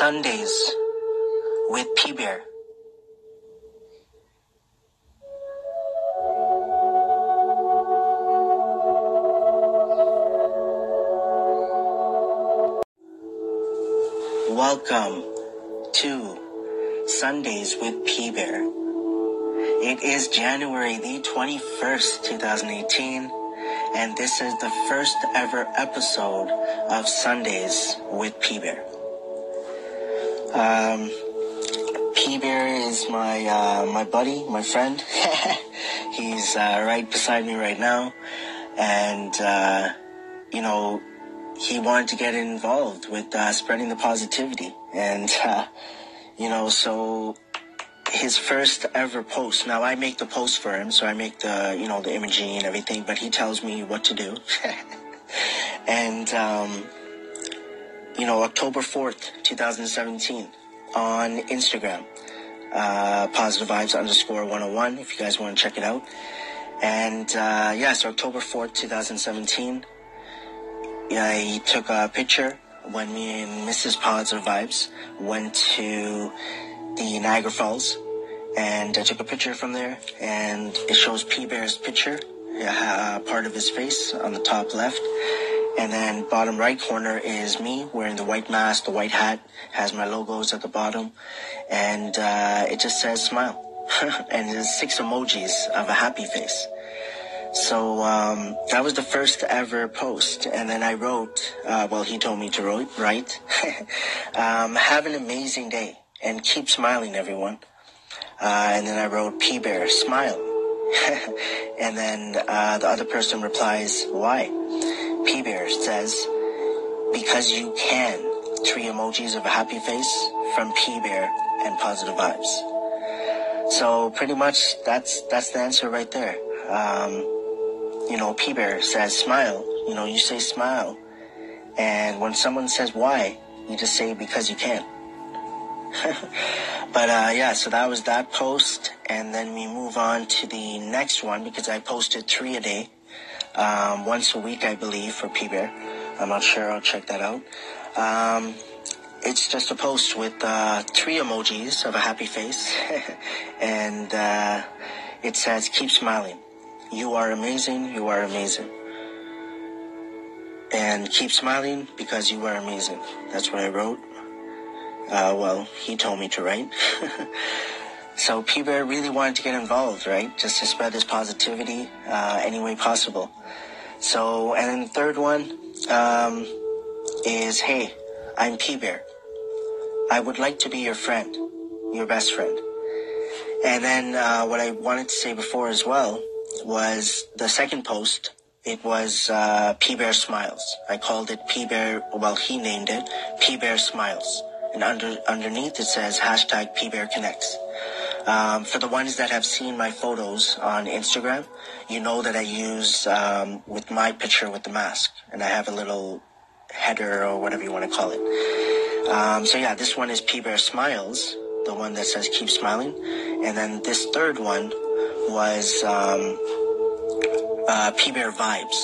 Sundays with P Bear. Welcome to Sundays with P Bear. It is January the 21st, 2018, and this is the first ever episode of Sundays with P Bear. Um, P Bear is my uh, my buddy, my friend. He's uh, right beside me right now, and uh, you know he wanted to get involved with uh, spreading the positivity, and uh, you know so his first ever post. Now I make the post for him, so I make the you know the imaging and everything, but he tells me what to do, and. Um, you know, October 4th, 2017 on Instagram. Uh, positive vibes underscore 101 if you guys want to check it out. And, uh, yeah, so October 4th, 2017. Yeah, he took a picture when me and Mrs. Positive Vibes went to the Niagara Falls. And I took a picture from there and it shows P Bear's picture, uh, part of his face on the top left. And then bottom right corner is me wearing the white mask, the white hat, has my logos at the bottom, and uh, it just says smile. and there's six emojis of a happy face. So um, that was the first ever post, and then I wrote. Uh, well, he told me to write. um, have an amazing day and keep smiling, everyone. Uh, and then I wrote P Bear smile, and then uh, the other person replies, "Why?" P Bear says, because you can. Three emojis of a happy face from P Bear and positive vibes. So pretty much that's, that's the answer right there. Um, you know, P Bear says smile. You know, you say smile. And when someone says why, you just say because you can. but uh, yeah, so that was that post, and then we move on to the next one because I posted three a day um, once a week, I believe, for P Bear. I'm not sure. I'll check that out. Um, it's just a post with uh, three emojis of a happy face, and uh, it says, "Keep smiling. You are amazing. You are amazing." And keep smiling because you are amazing. That's what I wrote. Uh, well, he told me to write. so P Bear really wanted to get involved, right? Just to spread this positivity uh, any way possible. So, and then the third one um, is, hey, I'm P Bear. I would like to be your friend, your best friend. And then uh, what I wanted to say before as well was the second post. It was uh, P Bear Smiles. I called it P Bear. Well, he named it P Bear Smiles, and under underneath it says hashtag P Bear Connects. Um, for the ones that have seen my photos on Instagram, you know that I use um, with my picture with the mask, and I have a little header or whatever you want to call it. Um, so yeah, this one is P Bear Smiles, the one that says keep smiling, and then this third one was um, uh, P Bear Vibes.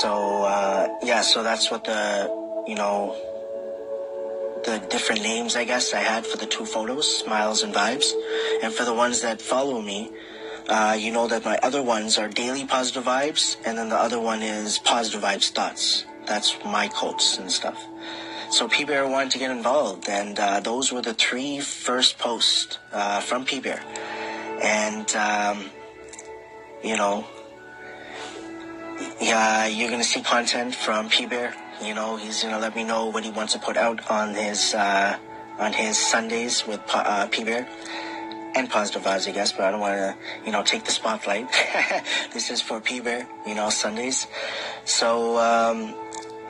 So uh, yeah, so that's what the you know the different names, I guess, I had for the two photos, Smiles and Vibes. And for the ones that follow me, uh, you know that my other ones are Daily Positive Vibes, and then the other one is Positive Vibes Thoughts. That's my quotes and stuff. So P Bear wanted to get involved, and uh, those were the three first posts uh, from P Bear. And, um, you know, yeah, you're going to see content from P Bear you know, he's gonna let me know what he wants to put out on his uh, on his Sundays with uh, P Bear and positive vibes, I guess. But I don't want to, you know, take the spotlight. this is for P Bear, you know, Sundays. So, um,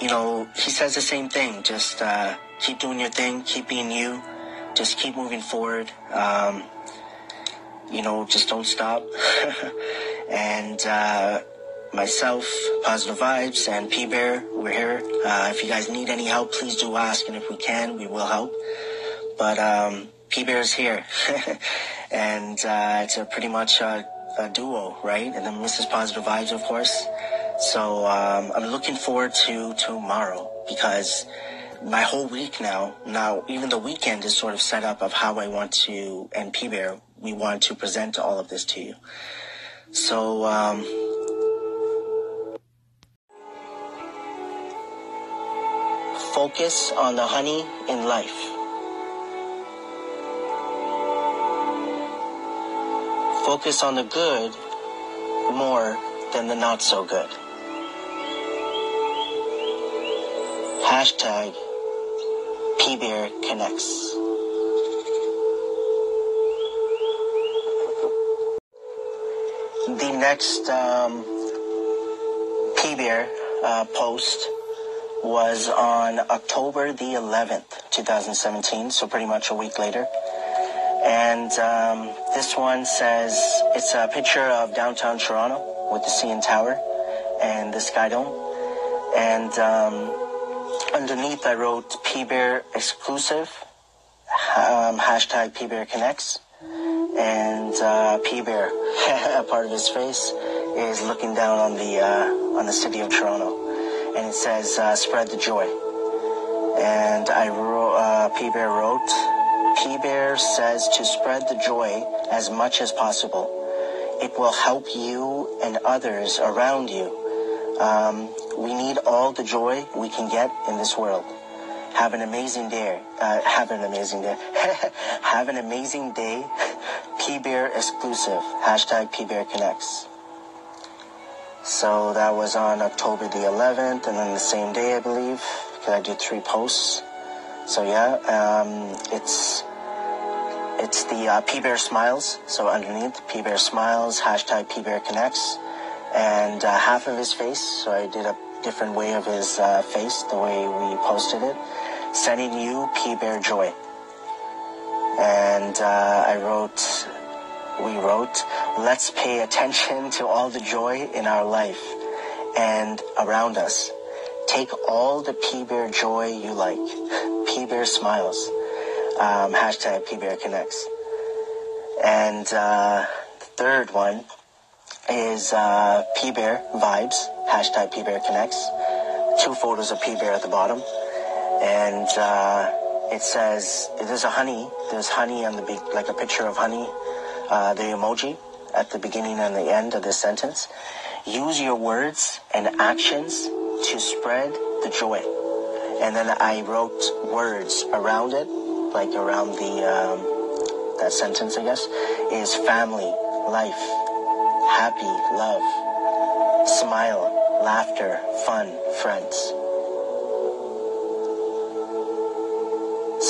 you know, he says the same thing. Just uh, keep doing your thing, keep being you, just keep moving forward. Um, you know, just don't stop. and uh, myself, Positive Vibes, and P Bear. We're here. Uh, if you guys need any help, please do ask, and if we can, we will help. But um, P Bear's here, and uh, it's a pretty much a, a, duo, right? And then Mrs. Positive Vibes, of course. So um, I'm looking forward to tomorrow because my whole week now, now even the weekend is sort of set up of how I want to, and P Bear, we want to present all of this to you. So, um, focus on the honey in life. Focus on the good more than the not so good. Hashtag PBear Connects. The next um, PBear uh, post was on October the 11th, 2017, so pretty much a week later. And um, this one says it's a picture of downtown Toronto with the CN Tower and the Sky Dome. And um, underneath I wrote P Bear exclusive, um, hashtag Bear connects. And uh, PBear, a part of his face, is looking down on the uh, on the city of Toronto and it says uh, "Spread the Joy." And I wrote, uh, P Bear wrote, P Bear says to spread the joy as much as possible. It will help you and others around you. Um, we need all the joy we can get in this world. Have an amazing day. Uh, have an amazing day. have an amazing day. P Bear exclusive. Hashtag P Bear Connects. So that was on October the 11th, and then the same day, I believe, because I did three posts. So yeah, um, it's it's the uh, P Bear Smiles. So underneath, P Bear Smiles, hashtag P Bear Connects, and uh, half of his face. So I did a different way of his uh, face, the way we posted it. Sending you P Bear Joy. And uh, I wrote we wrote, let's pay attention to all the joy in our life and around us. Take all the P-Bear joy you like. P-Bear smiles. Um, hashtag P-Bear connects. And uh, the third one is uh, P-Bear vibes. Hashtag P-Bear connects. Two photos of P-Bear at the bottom. And uh, it says, there's a honey. There's honey on the big, like a picture of honey uh, the emoji at the beginning and the end of this sentence. Use your words and actions to spread the joy. And then I wrote words around it, like around the um, that sentence, I guess, is family, life, happy, love, smile, laughter, fun, friends.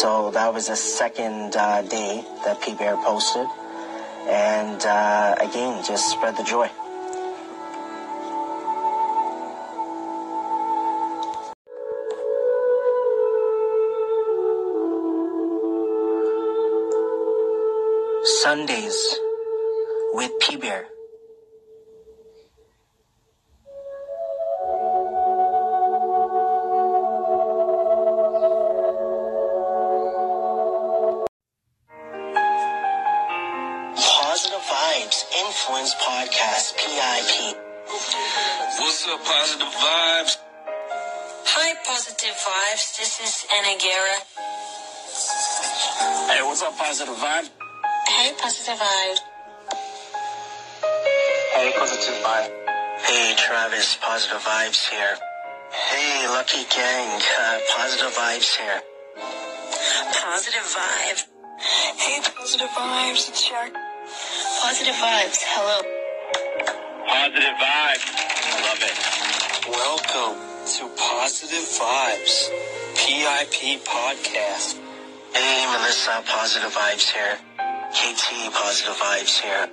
So that was the second uh, day that P Bear posted. And uh, again, just spread the joy. Sundays with P Bear. Podcast, PIP. What's up, positive vibes? Hi, Positive Vibes. This is Anna Guerra. Hey, what's up, Positive Vibe? Hey, Positive Vibes. Hey, Positive Vibe. Hey, Travis, Positive Vibes here. Hey, Lucky Gang, uh, Positive Vibes here. Positive Vibes. Hey, Positive Vibes. It's Shark. Positive Vibes. Hello. Positive vibes. Love it. Welcome to Positive Vibes PIP Podcast. Hey, Melissa, Positive Vibes here. KT, Positive Vibes here.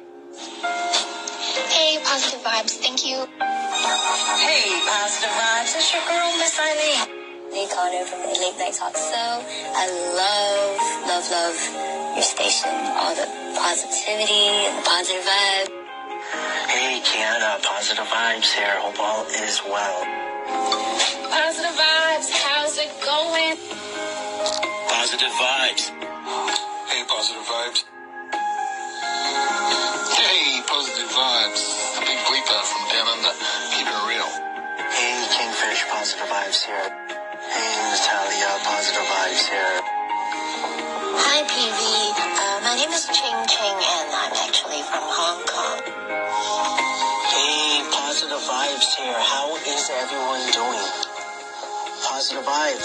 Hey, positive vibes. Thank you. Hey, Positive Vibes. It's your girl, Miss Eileen. Lee Carter from the Late Night Talk Show. I love, love, love your station. All the positivity and the positive vibe. Hey, Kiana, Positive Vibes here. Hope all is well. Positive Vibes. How's it going? Positive vibes. Hey, Positive Vibes. Hey, Positive Vibes. Big Bleepa from down under. Keep it real. Hey, Kingfish, Positive Vibes here. Hey, Natalia, positive Vibes here. Hi, PV. Uh, my name is Ching Ching, and I'm actually from Hong Kong. Vibes here. How is everyone doing? Positive Vibes.